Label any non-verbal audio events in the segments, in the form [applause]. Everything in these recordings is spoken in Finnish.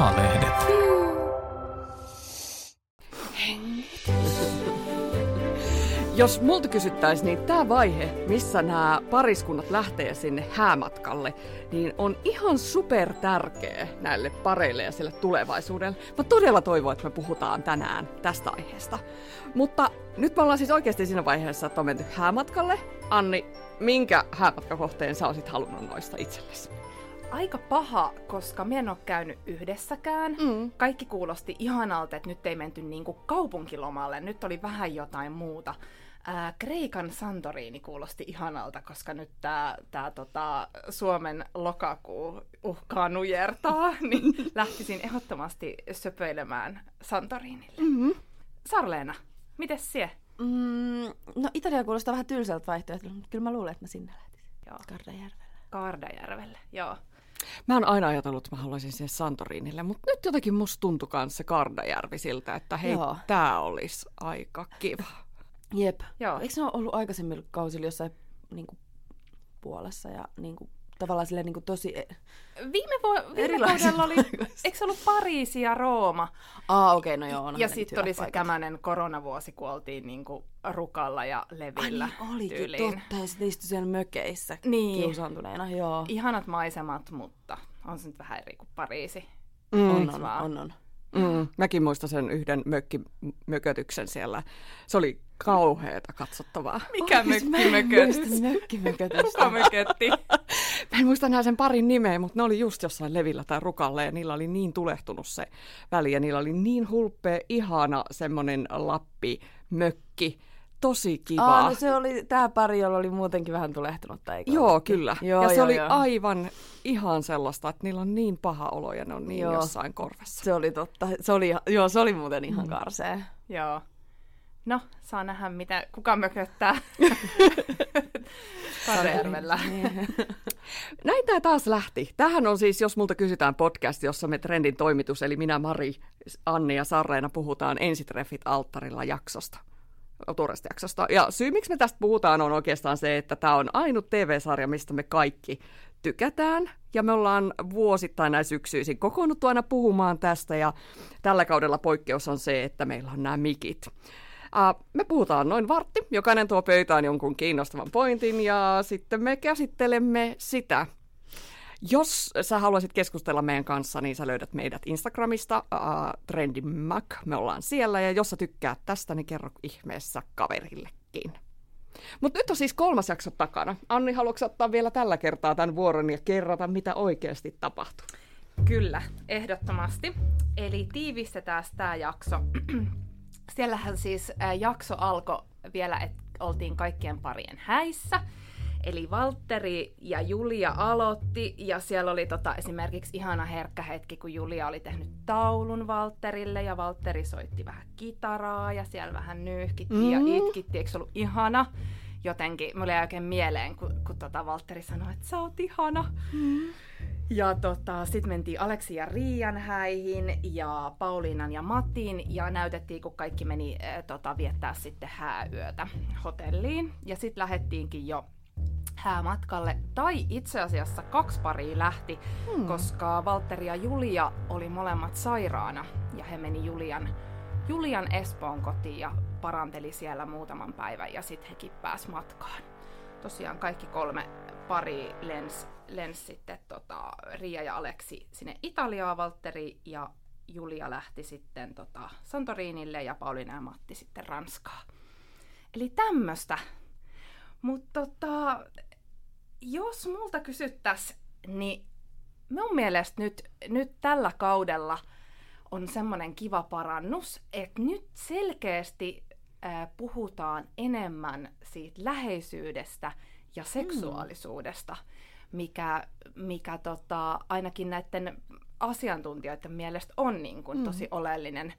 Maalehdet. Jos multa kysyttäisiin, niin tämä vaihe, missä nämä pariskunnat lähtee sinne häämatkalle, niin on ihan super tärkeä näille pareille ja sille tulevaisuudelle. Mä todella toivon, että me puhutaan tänään tästä aiheesta. Mutta nyt me ollaan siis oikeasti siinä vaiheessa, että on menty häämatkalle. Anni, minkä häämatkakohteen sä olisit halunnut noista itsellesi? Aika paha, koska mä en ole käynyt yhdessäkään. Mm. Kaikki kuulosti ihanalta, että nyt ei menty niinku kaupunkilomalle, nyt oli vähän jotain muuta. Ää, Kreikan Santoriini kuulosti ihanalta, koska nyt tämä tää, tota, Suomen lokakuu uhkaa nujertaa, [laughs] niin lähtisin ehdottomasti söpöilemään Santoriinille. Mm-hmm. Sarleena, miten sie? Mm, no Italia kuulostaa vähän tylsältä vaihtoehtolta, mutta kyllä mä luulen, että mä sinne lähtisin. Joo. Kardajärvelle. Kardajärvelle, joo. Mä oon aina ajatellut, että mä haluaisin sinne Santorinille, mutta nyt jotenkin musta tuntui myös se Kardajärvi siltä, että hei, Joo. tää olisi aika kiva. Jep. Joo. Eikö se ole ollut aikaisemmin kausilla jossain niin kuin, puolessa ja niin kuin, tavallaan silleen niin kuin tosi... E- viime, vo- viime kaudella oli, eikö se ollut Pariisi ja Rooma? Ah, okei, okay, no joo. Ja sitten oli se tämmöinen koronavuosi, kun oltiin niin kuin rukalla ja levillä Ai niin, olikin, tyyliin. totta. Ja sitten istui siellä mökeissä niin. kiusaantuneena, joo. Ihanat maisemat, mutta on se nyt vähän eri kuin Pariisi. Mm. On, on, on, on. Mm, mäkin muistan sen yhden mökkimökötyksen siellä. Se oli kauheeta katsottavaa. Mikä mökkimökötys? Mökkimökötys. Kuka mökötti? [laughs] Mä [laughs] en muista enää sen parin nimeä, mutta ne oli just jossain levillä tai rukalle ja niillä oli niin tulehtunut se väli ja niillä oli niin hulppea, ihana semmoinen Lappi mökki tosi kiva. Aa, no se oli tämä pari, jolla oli muutenkin vähän tulehtunut. Eikö joo, kyllä. Joo, ja se joo, oli joo. aivan ihan sellaista, että niillä on niin paha olo ja ne on niin joo. jossain korvessa. Se oli totta. Se oli, joo, se oli muuten ihan mm. karsea. Joo. No, saa nähdä, mitä, kuka mököttää [laughs] Karjärvellä. [laughs] Näin tämä taas lähti. Tähän on siis, jos multa kysytään podcast, jossa me Trendin toimitus, eli minä, Mari, Anni ja Sarreena puhutaan ensitreffit alttarilla jaksosta tuoreesta jaksosta. Ja syy, miksi me tästä puhutaan, on oikeastaan se, että tämä on ainut TV-sarja, mistä me kaikki tykätään. Ja me ollaan vuosittain näin syksyisin kokoonnuttu aina puhumaan tästä, ja tällä kaudella poikkeus on se, että meillä on nämä mikit. Uh, me puhutaan noin vartti, jokainen tuo pöytään jonkun kiinnostavan pointin, ja sitten me käsittelemme sitä, jos sä haluaisit keskustella meidän kanssa, niin sä löydät meidät Instagramista, uh, Trendimac, me ollaan siellä, ja jos sä tykkäät tästä, niin kerro ihmeessä kaverillekin. Mutta nyt on siis kolmas jakso takana. Anni, haluatko ottaa vielä tällä kertaa tämän vuoron ja kerrata, mitä oikeasti tapahtui? Kyllä, ehdottomasti. Eli tiivistetään tämä jakso. [clears throat] Siellähän siis jakso alkoi vielä, että oltiin kaikkien parien häissä. Eli Valtteri ja Julia aloitti, ja siellä oli tota, esimerkiksi ihana herkkä hetki, kun Julia oli tehnyt taulun Valtterille, ja Valtteri soitti vähän kitaraa, ja siellä vähän nyyhkittiin mm-hmm. ja itkitti, eikö se ollut ihana? Jotenkin, mulle jäi oikein mieleen, kun, kun tota Valtteri sanoi, että sä oot ihana. Mm-hmm. Ja tota, sitten mentiin Aleksi ja Riian häihin ja Pauliinan ja Matin ja näytettiin, kun kaikki meni äh, tota, viettää sitten hääyötä hotelliin. Ja sitten lähettiinkin jo häämatkalle, tai itse asiassa kaksi paria lähti, hmm. koska Valtteri ja Julia oli molemmat sairaana, ja he meni Julian, Julian Espoon kotiin ja paranteli siellä muutaman päivän, ja sitten hekin pääs matkaan. Tosiaan kaikki kolme pari lens, lens sitten tota, Ria ja Aleksi sinne Italiaan, Valtteri ja Julia lähti sitten tota, Santorinille ja Pauliina ja Matti sitten Ranskaan. Eli tämmöistä. Mutta tota, jos multa kysyttäisiin, niin mun mielestä nyt, nyt tällä kaudella on semmoinen kiva parannus, että nyt selkeästi äh, puhutaan enemmän siitä läheisyydestä ja seksuaalisuudesta, mikä, mikä tota, ainakin näiden asiantuntijoiden mielestä on niin kuin, mm. tosi oleellinen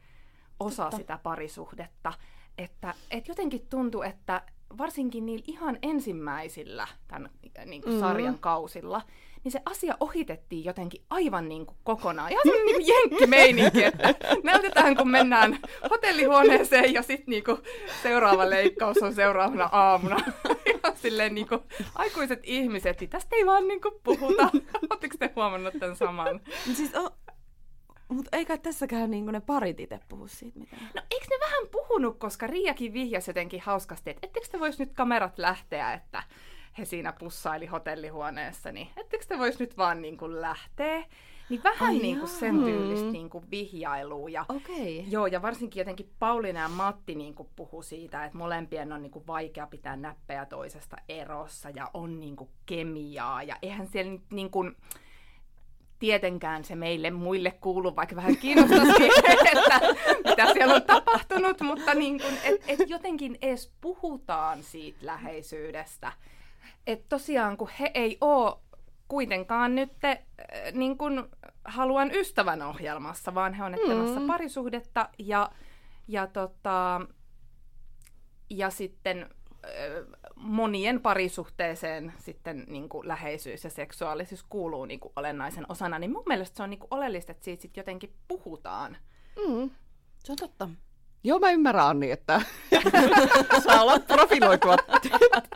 osa Totta. sitä parisuhdetta. Että et jotenkin tuntuu, että varsinkin niillä ihan ensimmäisillä tämän niin kuin mm. sarjan kausilla, niin se asia ohitettiin jotenkin aivan niin kuin kokonaan. Ihan semmoinen niin jenkkimeininki, että näytetään kun mennään hotellihuoneeseen ja sitten niin seuraava leikkaus on seuraavana aamuna. [laughs] Ihan silleen niin kuin, aikuiset ihmiset, niin tästä ei vaan niin kuin puhuta. Oletteko te huomannut tämän saman? Siis, oh, Mutta eikä tässäkään niin ne parit itse puhu siitä mitään. No eikö ne vähän puhunut, koska Riiakin vihjasi jotenkin hauskasti, että ettekö te vois nyt kamerat lähteä, että he siinä pussaili hotellihuoneessa, niin ettekö te vois nyt vaan niin kuin lähteä? Niin vähän Ai niin kuin sen tyylistä niin kuin vihjailua. Ja, okay. Joo, ja varsinkin jotenkin Pauliina ja Matti niin kuin puhu siitä, että molempien on niin kuin vaikea pitää näppejä toisesta erossa ja on niin kuin kemiaa. Ja eihän siellä niin kuin, tietenkään se meille muille kuulu, vaikka vähän kiinnostaisi, [laughs] että mitä siellä on tapahtunut, mutta niin kuin, et, et jotenkin edes puhutaan siitä läheisyydestä. Että tosiaan, kun he ei ole kuitenkaan nyt äh, niin kuin haluan ystävän ohjelmassa, vaan he on etsimässä mm. parisuhdetta ja, ja, tota, ja sitten monien parisuhteeseen sitten niin kuin läheisyys ja seksuaalisuus kuuluu niin kuin olennaisen osana, niin mun mielestä se on niin kuin oleellista, että siitä sitten jotenkin puhutaan. Mm. Se on totta. Joo, mä ymmärrän Anni, että [laughs] saa olla profiloitua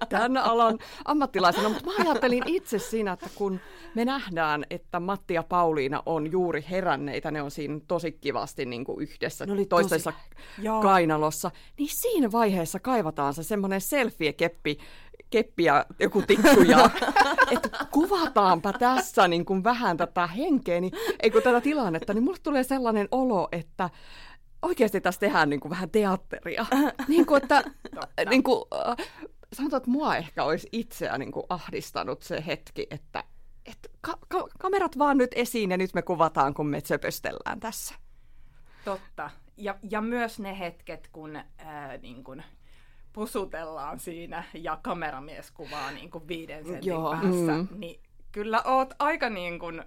tämän alan ammattilaisena, mutta mä ajattelin itse siinä, että kun me nähdään, että Matti ja Pauliina on juuri heränneitä, ne on siinä tosi kivasti niin kuin yhdessä toistensa tosi... kainalossa, niin siinä vaiheessa kaivataan se semmoinen selfie-keppi, keppi ja joku tikku ja [laughs] että kuvataanpa tässä niin kuin vähän tätä henkeä, niin, ei kun tätä tilannetta, niin mulle tulee sellainen olo, että oikeasti tässä tehdään niin kuin vähän teatteria. [laughs] niin kuin, että, niin kuin, äh, sanotaan, että mua ehkä olisi itseä niin kuin ahdistanut se hetki, että, että ka- ka- kamerat vaan nyt esiin ja nyt me kuvataan, kun me söpöstellään tässä. Totta. Ja, ja myös ne hetket, kun ää, niin kuin, pusutellaan siinä ja kameramies kuvaa niin kuin viiden sentin Joo. päässä, mm. niin kyllä oot aika niin kuin,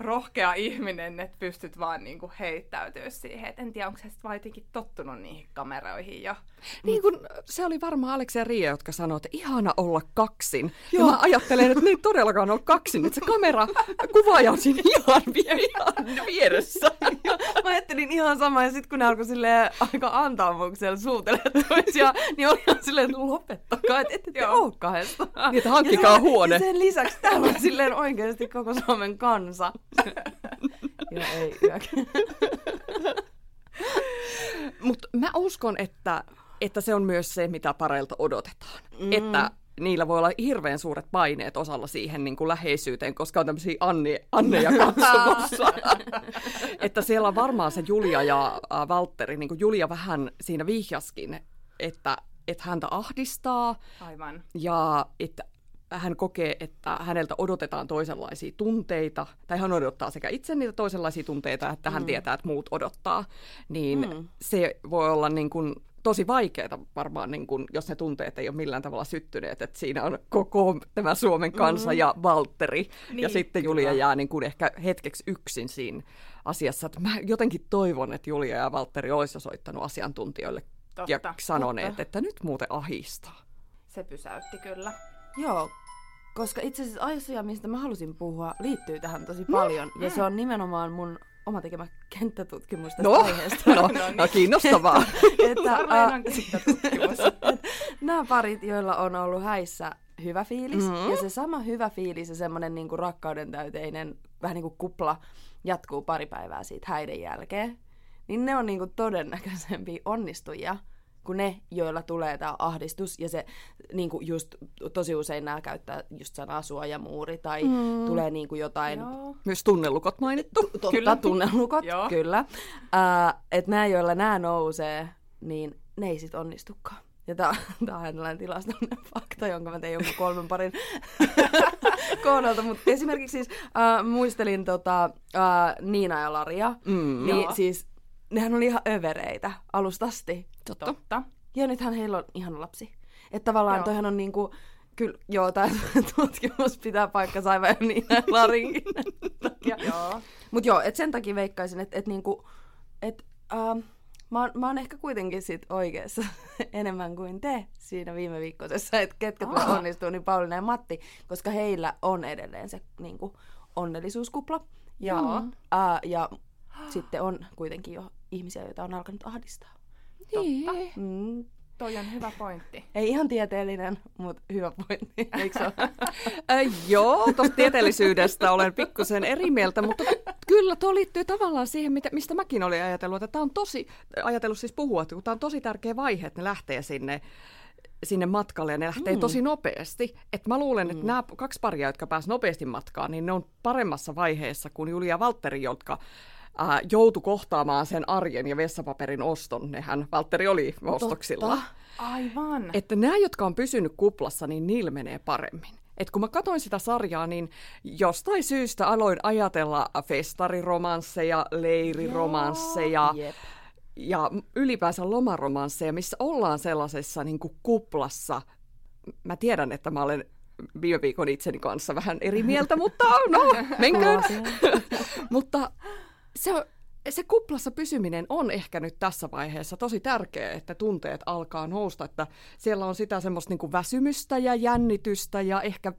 rohkea ihminen, että pystyt vaan niinku heittäytyä siihen. Et en tiedä, onko se sitten jotenkin tottunut niihin kameroihin jo. Niin kun se oli varmaan Aleksi ja Ria, jotka sanoivat, että ihana olla kaksin. Joo. Ja mä ajattelen, että ne ei todellakaan ole kaksin, että se kamera kuvaaja on siinä ihan, ihan vieressä. [laughs] mä ajattelin ihan sama, ja sitten kun ne alkoi silleen aika antaumuksella suutelemaan toisiaan, niin oli ihan silleen, että lopettakaa, että ette te ole kahdesta. Niin, että hankkikaa huone. Ja sen lisäksi täällä on silleen oikeasti koko Suomen kansa. [laughs] ja ei [laughs] Mutta mä uskon, että, että se on myös se, mitä pareilta odotetaan. Mm. Että niillä voi olla hirveän suuret paineet osalla siihen niin kuin läheisyyteen, koska on tämmöisiä Anni, Anneja katsomossa. [laughs] että siellä on varmaan se Julia ja äh, Valtteri, niin kuin Julia vähän siinä vihjaskin, että, että häntä ahdistaa. Aivan. Ja että hän kokee, että häneltä odotetaan toisenlaisia tunteita, tai hän odottaa sekä itse niitä toisenlaisia tunteita, että hän mm. tietää, että muut odottaa, niin mm. se voi olla niin kuin tosi vaikeaa varmaan, niin kuin, jos ne tunteet ei ole millään tavalla syttyneet, että siinä on koko tämä Suomen kansa mm. ja Valtteri, niin, ja sitten Julia kyllä. jää niin kuin ehkä hetkeksi yksin siinä asiassa. Että mä jotenkin toivon, että Julia ja Valtteri olisi soittanut asiantuntijoille totta, ja sanoneet, totta. että nyt muuten ahistaa. Se pysäytti kyllä. Joo, koska itse asiassa asia, mistä mä halusin puhua, liittyy tähän tosi paljon. Ja se on nimenomaan mun oma tekemä kenttätutkimus tästä no, aiheesta. [laughs] No, no kiinnostavaa. [laughs] että, [laughs] että, nämä parit, joilla on ollut häissä hyvä fiilis, mm-hmm. ja se sama hyvä fiilis ja semmoinen niinku rakkauden täyteinen vähän niin kuin kupla jatkuu pari päivää siitä häiden jälkeen, niin ne on niinku todennäköisempiä onnistujia kuin ne, joilla tulee tämä ahdistus. Ja se niin kuin just tosi usein nämä käyttää just sanaa suojamuuri tai mm. tulee niin kuin jotain... Joo. Myös tunnelukot mainittu. Totta, kyllä. tunnelukot, [laughs] Joo. kyllä. Uh, että nämä, joilla nämä nousee, niin ne ei sitten onnistukaan. Ja tämä [laughs] on tällainen tilastollinen fakta, jonka mä tein jonkun kolmen parin [laughs] kohdalta. Mutta esimerkiksi siis uh, muistelin tota, uh, Niina ja Laria. Mm, niin joo. siis nehän oli ihan övereitä alusta asti. Totta. Totta. Ja nythän heillä on ihan lapsi. Että tavallaan joo. toihan on niinku, kyllä, joo, tämä [laughs] tutkimus pitää paikka aivan niin Larinkin [laughs] joo. Mutta joo, et sen takia veikkaisin, että et niinku, et, uh, mä, oon, mä oon ehkä kuitenkin sit oikeassa [laughs] enemmän kuin te siinä viime viikkoisessa, että ketkä tulee onnistuu, niin Pauliina ja Matti, koska heillä on edelleen se niinku, onnellisuuskupla. Ja, uh, ja sitten on kuitenkin jo ihmisiä, joita on alkanut ahdistaa. Niin. Totta. Mm. Toi on hyvä pointti. Ei ihan tieteellinen, mutta hyvä pointti, [laughs] eikö se äh, Joo, tuosta tieteellisyydestä olen pikkusen eri mieltä, mutta Kyllä, tuo liittyy tavallaan siihen, mitä, mistä mäkin olin ajatellut, että tämä on tosi, ajatellut siis puhua, että tämä on tosi tärkeä vaihe, että ne lähtee sinne sinne matkalle ja ne lähtee mm. tosi nopeasti. Et mä luulen, että mm. nämä kaksi paria, jotka pääsivät nopeasti matkaan, niin ne on paremmassa vaiheessa kuin Julia ja Valtteri, jotka äh, joutu kohtaamaan sen arjen ja vessapaperin oston. Nehän Valtteri oli ostoksilla. Totta. Aivan. Että nämä, jotka on pysynyt kuplassa, niin niillä menee paremmin. Et kun mä katsoin sitä sarjaa, niin jostain syystä aloin ajatella festariromansseja, leiriromansseja, Joo, ja ylipäänsä lomaromansseja, missä ollaan sellaisessa niin kuin kuplassa. Mä tiedän, että mä olen viime viikon itseni kanssa vähän eri mieltä, mutta no, menkää. [laughs] mutta se, se kuplassa pysyminen on ehkä nyt tässä vaiheessa tosi tärkeää, että tunteet alkaa nousta, että siellä on sitä semmoista niin väsymystä ja jännitystä ja ehkä,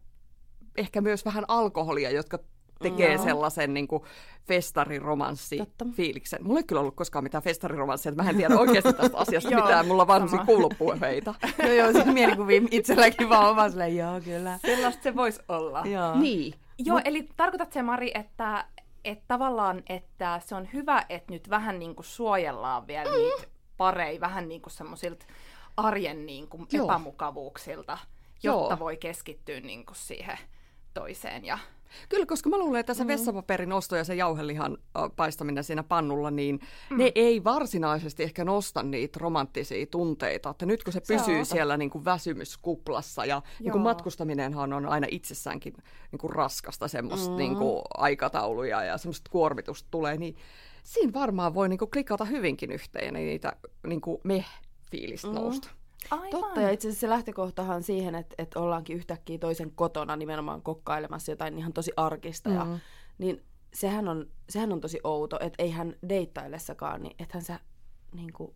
ehkä myös vähän alkoholia, jotka tekee no. sellaisen niin kuin festariromanssi fiiliksen. Mulla ei kyllä ollut koskaan mitään festariromanssia, että mä en tiedä oikeasti tästä asiasta [laughs] mitään. Mulla on vaan semmoisia kuulupuheita. [laughs] joo, joo, siis mielikuvia itselläkin vaan oma silleen, joo, kyllä. Sellaista se voisi olla. Joo. Niin. Joo, Mut... eli tarkoitat se, Mari, että, että tavallaan, että se on hyvä, että nyt vähän niin kuin suojellaan vielä mm. niitä pareja vähän niin kuin semmoisilta arjen niin kuin epämukavuuksilta, jotta Joo. voi keskittyä niin kuin siihen toiseen ja Kyllä, koska mä luulen, että se mm. vessapaperin osto ja se jauhelihan paistaminen siinä pannulla, niin mm. ne ei varsinaisesti ehkä nosta niitä romanttisia tunteita. Että nyt kun se pysyy se siellä niin kuin väsymyskuplassa ja niin kuin matkustaminenhan on aina itsessäänkin niin kuin raskasta semmoista mm. niin kuin aikatauluja ja semmoista kuormitusta tulee, niin siinä varmaan voi niin kuin klikata hyvinkin yhteen ja niitä niin kuin me-fiilistä mm. nousta. Aivan. Totta, ja itse asiassa se lähtökohtahan siihen, että, että ollaankin yhtäkkiä toisen kotona nimenomaan kokkailemassa jotain ihan tosi arkista, mm. ja, niin sehän on, sehän on tosi outo, että eihän deittaillessakaan, niin ethän sä niin kuin,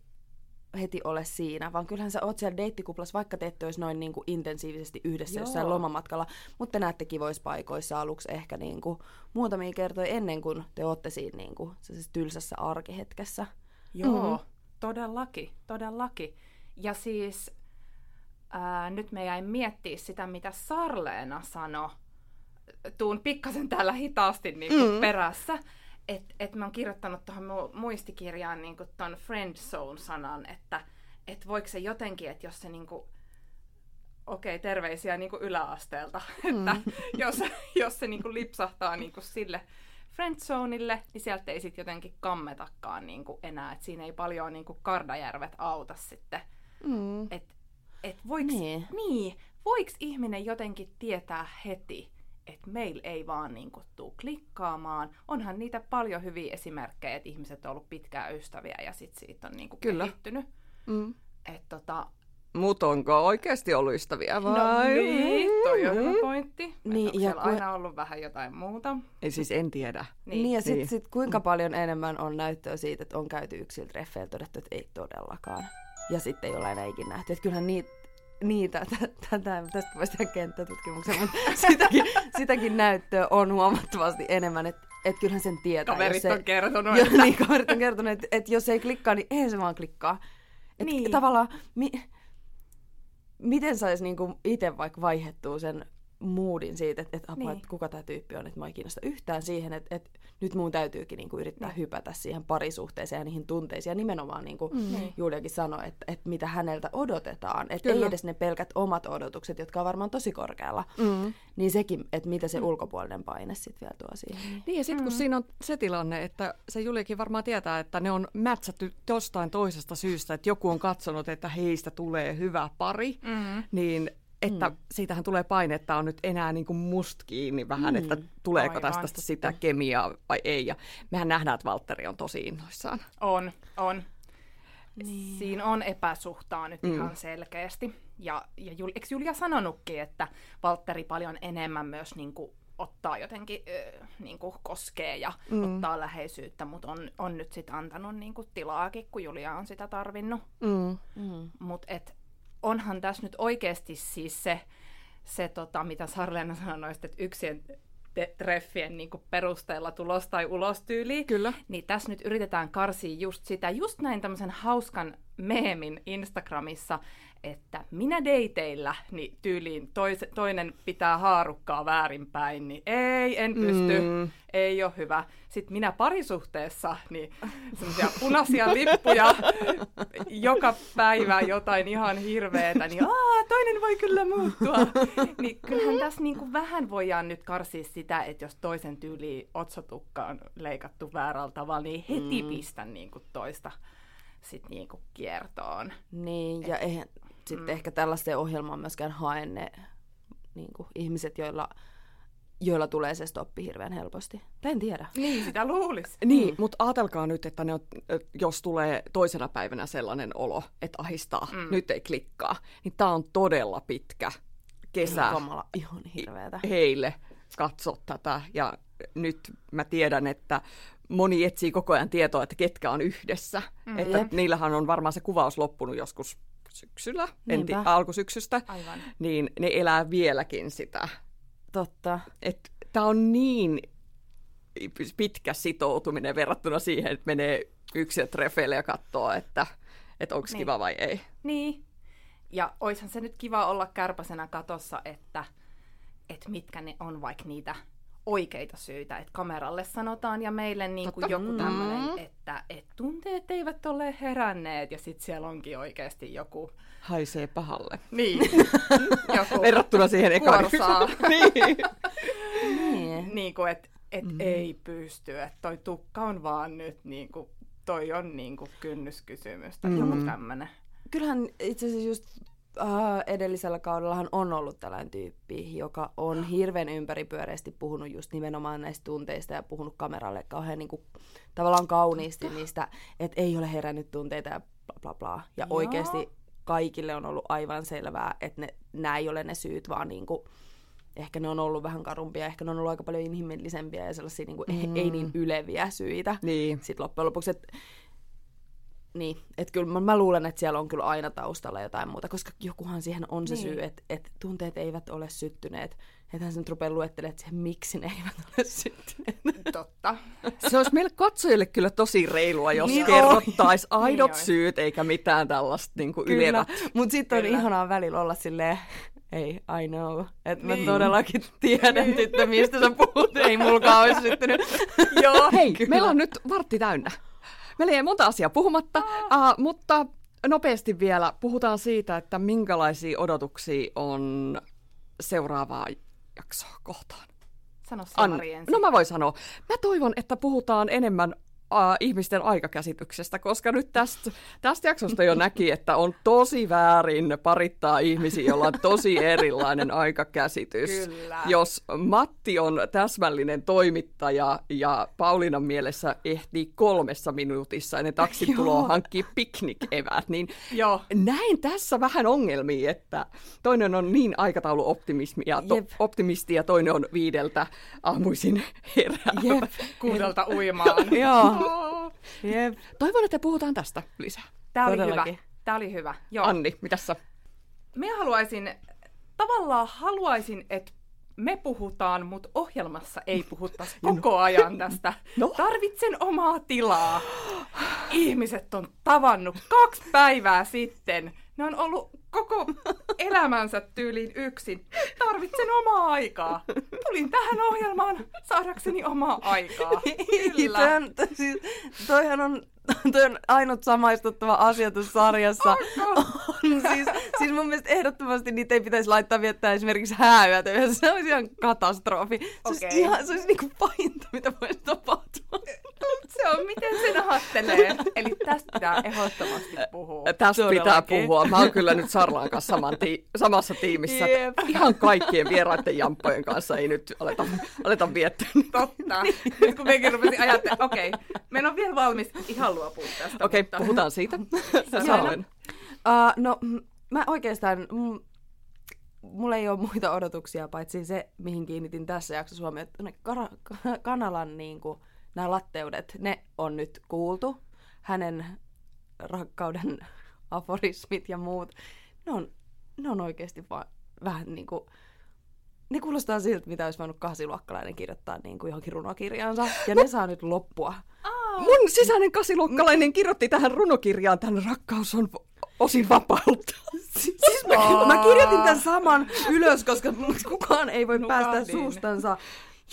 heti ole siinä, vaan kyllähän sä oot siellä deittikuplassa, vaikka te ette olisi noin niin kuin intensiivisesti yhdessä Joo. jossain lomamatkalla, mutta te näette kivoissa paikoissa aluksi ehkä niin kuin muutamia kertoja ennen kuin te ootte siinä niin kuin, tylsässä arkihetkessä. Joo, mm-hmm. todellakin, todellakin. Ja siis ää, nyt me jäin miettiä sitä, mitä Sarleena sanoi. Tuun pikkasen täällä hitaasti niin kuin mm. perässä. Että et mä oon kirjoittanut tuohon muistikirjaan niin tuon friend zone-sanan, että et voiko se jotenkin, että jos se niin kuin, okei, okay, terveisiä niin kuin yläasteelta, [laughs] mm. että jos, jos se niin kuin lipsahtaa niin kuin sille friendzoneille, niin sieltä ei sitten jotenkin kammetakaan niin kuin enää, että siinä ei paljon niin kuin Kardajärvet auta sitten Mm. Että et voiks, niin. Niin, voiks ihminen jotenkin tietää heti, että meillä ei vaan niinku tuu klikkaamaan. Onhan niitä paljon hyviä esimerkkejä, että ihmiset on ollut pitkään ystäviä ja sit siitä on niinku Kyllä. kehittynyt. Mm. Et tota, Mut onko oikeasti ollut ystäviä no vai? No niin, toi on mm. pointti. Niin, ja ku... aina ollut vähän jotain muuta? Ei siis en tiedä. Niin, niin ja sitten niin. sit kuinka paljon enemmän on näyttöä siitä, että on käyty yksiltä treffeillä todettu, että ei todellakaan ja sitten ei olla enää ikinä nähty. Että kyllähän niitä, niitä tätä, tästä voisi tehdä kenttätutkimuksen, mutta [laughs] sitäkin, sitäkin näyttöä on huomattavasti enemmän, että et kyllähän sen tietää. Kaverit on kertonut. [laughs] Jo, että... niin, kaverit on kertonut, että, että jos ei klikkaa, niin eihän se vaan klikkaa. Et niin. Tavallaan, mi, miten saisi niinku itse vaikka vaihettua sen moodin siitä, että, että, niin. että kuka tämä tyyppi on, että mä ei kiinnosta yhtään siihen, että, että nyt mun täytyykin niinku yrittää niin. hypätä siihen parisuhteeseen ja niihin tunteisiin. Ja nimenomaan niin kuin mm. Niin. Juliakin sanoi, että, että mitä häneltä odotetaan. Että ei edes ne pelkät omat odotukset, jotka on varmaan tosi korkealla. Mm. Niin sekin, että mitä se mm. ulkopuolinen paine sitten vielä tuo siihen. Niin, niin ja sitten kun mm. siinä on se tilanne, että se Juliakin varmaan tietää, että ne on mätsätty jostain toisesta syystä, että joku on katsonut, että heistä tulee hyvä pari, mm. niin että mm. siitähän tulee paine, että on nyt enää niin kuin must kiinni vähän, mm. että tuleeko Aivan. tästä sitä kemiaa vai ei. Ja mehän nähdään, että Valtteri on tosi innoissaan. On, on. Niin. Siinä on epäsuhtaa nyt mm. ihan selkeästi. Ja, ja Jul, eikö Julia sanonutkin, että Valtteri paljon enemmän myös niin kuin, ottaa jotenkin äh, niin kuin, koskee ja mm. ottaa läheisyyttä, mutta on, on nyt sitten antanut niin kuin, tilaakin, kun Julia on sitä tarvinnut. Mm. Mm. Mutta et, onhan tässä nyt oikeasti siis se, se tota, mitä Sarleena sanoi, että yksien te- treffien niin kuin perusteella tulos tai ulos tyyli. Kyllä. Niin tässä nyt yritetään karsia just sitä, just näin tämmöisen hauskan meemin Instagramissa, että minä deiteillä, niin tyyliin tois, toinen pitää haarukkaa väärinpäin, niin ei, en pysty, mm. ei ole hyvä. Sitten minä parisuhteessa, niin semmoisia punaisia lippuja [laughs] joka päivä jotain ihan hirveetä, niin Aa, toinen voi kyllä muuttua. Niin kyllähän tässä niinku vähän voidaan nyt karsia sitä, että jos toisen tyyli otsatukka on leikattu väärällä tavalla, niin heti mm. pistän niinku toista sit niinku kiertoon. Niin, ja eihän sitten mm. ehkä tällaisten ohjelmaan myöskään hae ne niin kuin, ihmiset, joilla, joilla tulee se stoppi hirveän helposti. En tiedä. Niin, sitä luulisi. Niin, mm. mutta ajatelkaa nyt, että ne on, jos tulee toisena päivänä sellainen olo, että ahistaa, mm. nyt ei klikkaa, niin tämä on todella pitkä kesä. Kamala, ihan hirveätä. Heille katso tätä ja nyt mä tiedän, että moni etsii koko ajan tietoa, että ketkä on yhdessä. Mm. Että Jep. niillähän on varmaan se kuvaus loppunut joskus syksyllä, en tii, alkusyksystä, Aivan. niin ne elää vieläkin sitä. Totta. Tämä on niin pitkä sitoutuminen verrattuna siihen, että menee yksin treffeille ja katsoo, että, että onko niin. kiva vai ei. Niin. Ja oishan se nyt kiva olla kärpäsenä katossa, että, että mitkä ne on vaikka niitä oikeita syitä, että kameralle sanotaan ja meille niin kuin joku tämmöinen, mm. että et tunteet eivät ole heränneet ja sitten siellä onkin oikeasti joku... Haisee pahalle. Niin. [laughs] joku Verrattuna siihen ekaan. [laughs] niin. niin. niin kuin, että et mm. ei pysty, että toi tukka on vaan nyt niin kuin, toi on niin kuin kynnyskysymys tai mm. joku tämmöinen. Kyllähän itse asiassa just uh, edellisellä kaudellahan on ollut tällainen tyyppi, joka on hirveän ympäripyöreästi puhunut just nimenomaan näistä tunteista ja puhunut kameralle kauhean niin kuin, tavallaan kauniisti niistä, että ei ole herännyt tunteita ja bla bla bla. Ja Joo. oikeasti kaikille on ollut aivan selvää, että ne, nämä ei ole ne syyt, vaan niin kuin, ehkä ne on ollut vähän karumpia, ehkä ne on ollut aika paljon inhimillisempiä ja sellaisia niin kuin, mm. ei niin yleviä syitä. Niin. Sitten loppujen lopuksi, että niin, että kyllä mä, mä luulen, että siellä on kyllä aina taustalla jotain muuta, koska jokuhan siihen on se niin. syy, että, että tunteet eivät ole syttyneet. Että hän sen rupeaa luettelemaan, että miksi ne eivät [laughs] ole syttyneet. Totta. Se olisi meille katsojille kyllä tosi reilua, jos niin kerrottaisiin aidot niin syyt, eikä mitään tällaista niin kuin Kyllä, mutta sitten on ihanaa välillä olla silleen, ei, I know. Että niin. mä todellakin tiedän, niin. tyttö, mistä sä puhut. Ei mulkaan olisi syttynyt. Joo, hei, [laughs] meillä on nyt vartti täynnä. Meillä ei monta asiaa puhumatta, uh, mutta nopeasti vielä puhutaan siitä, että minkälaisia odotuksia on seuraavaa jaksoa kohtaan. Sano se An- No mä voin sanoa. Mä toivon, että puhutaan enemmän äh, ihmisten aikakäsityksestä, koska nyt tästä, tästä jaksosta jo näki, että on tosi väärin parittaa ihmisiä, joilla on tosi erilainen aikakäsitys. Kyllä. Jos Matti on täsmällinen toimittaja ja Paulinan mielessä ehtii kolmessa minuutissa ennen taksin tuloa hankkia piknik-evät, niin Joo. näin tässä vähän ongelmia, että toinen on niin aikatauluoptimismi ja to- optimisti ja toinen on viideltä aamuisin herää. Jep. Kuudelta [laughs] uimaan. Joo. [laughs] Jep. Toivon, että puhutaan tästä lisää. Tämä oli hyvä. Tämä oli hyvä. Joo. Anni, mitä sä? Me haluaisin, tavallaan haluaisin, että me puhutaan, mutta ohjelmassa ei puhuttaisi [laughs] koko ajan tästä. No. Tarvitsen omaa tilaa. [gasps] Ihmiset on tavannut kaksi päivää sitten. Ne on ollut koko elämänsä tyyliin yksin. Tarvitsen omaa aikaa. Tulin tähän ohjelmaan saadakseni omaa aikaa. [laughs] Kyllä. Tämän, siis, toihan on toi on ainut samaistuttava asia tuossa sarjassa. [laughs] On, siis, siis mun mielestä ehdottomasti niitä ei pitäisi laittaa viettää esimerkiksi hääyötä. Se olisi ihan katastrofi. Se olisi, okay. ihan, se olisi niinku pahinta, mitä voisi tapahtua. [laughs] Se on, miten sen ajattelee. Eli tästä pitää ehdottomasti puhua. Tästä pitää puhua. Mä oon kyllä nyt Sarlaan kanssa saman ti- samassa tiimissä. Yep. Ihan kaikkien vieraiden jamppojen kanssa ei nyt aleta, aleta viettää. Totta. Nyt kun mekin rupesin ajattelemaan, okei, okay, meillä on vielä valmis ihan luopua tästä. Okei, okay, puhutaan siitä. [laughs] Sanoin. Uh, no, mä oikeastaan, m- mulla ei ole muita odotuksia, paitsi se, mihin kiinnitin tässä jaksossa huomioon, että kanalan niin kuin, nämä latteudet, ne on nyt kuultu. Hänen rakkauden [laughs] aforismit ja muut, ne on, ne on oikeasti vaan vähän niin kuin, ne kuulostaa siltä, mitä olisi voinut kahsiluokkalainen kirjoittaa niin kuin johonkin runokirjaansa. Ja ne saa nyt loppua. Mun sisäinen kasiluokkalainen kirjoitti tähän runokirjaan, tämän rakkaus on osin vapautta. [laughs] Siis mä, mä kirjoitin tämän saman ylös, koska kukaan ei voi Nukahdin. päästä suustansa.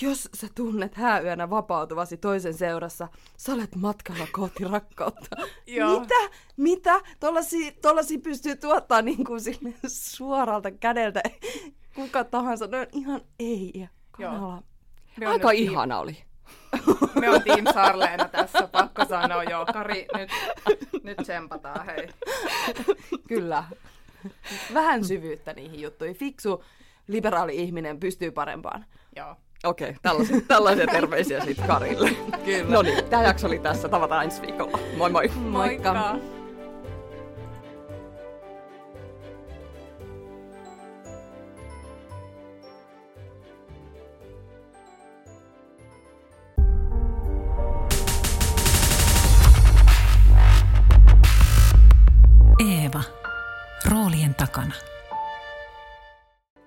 Jos sä tunnet hääyönä vapautuvasi toisen seurassa, sä olet matkalla kohti rakkautta. [laughs] Mitä? Mitä? Tollasi, tollasi pystyy tuottaa niin kuin sille suoralta kädeltä kuka tahansa. No ihan ei. Kanala. Aika ihana oli. Me on Team Sarleena tässä, pakko sanoa joo. Kari, nyt, nyt tsempataan, hei. Kyllä. Vähän syvyyttä niihin juttuihin. Fiksu, liberaali ihminen pystyy parempaan. Joo. Okei, okay, tällaisia, tällaisia terveisiä sitten Karille. Kyllä. No niin, tämä jakso oli tässä. Tavataan ensi viikolla. Moi moi. Moikka. Moikka. Eeva. Roolien takana.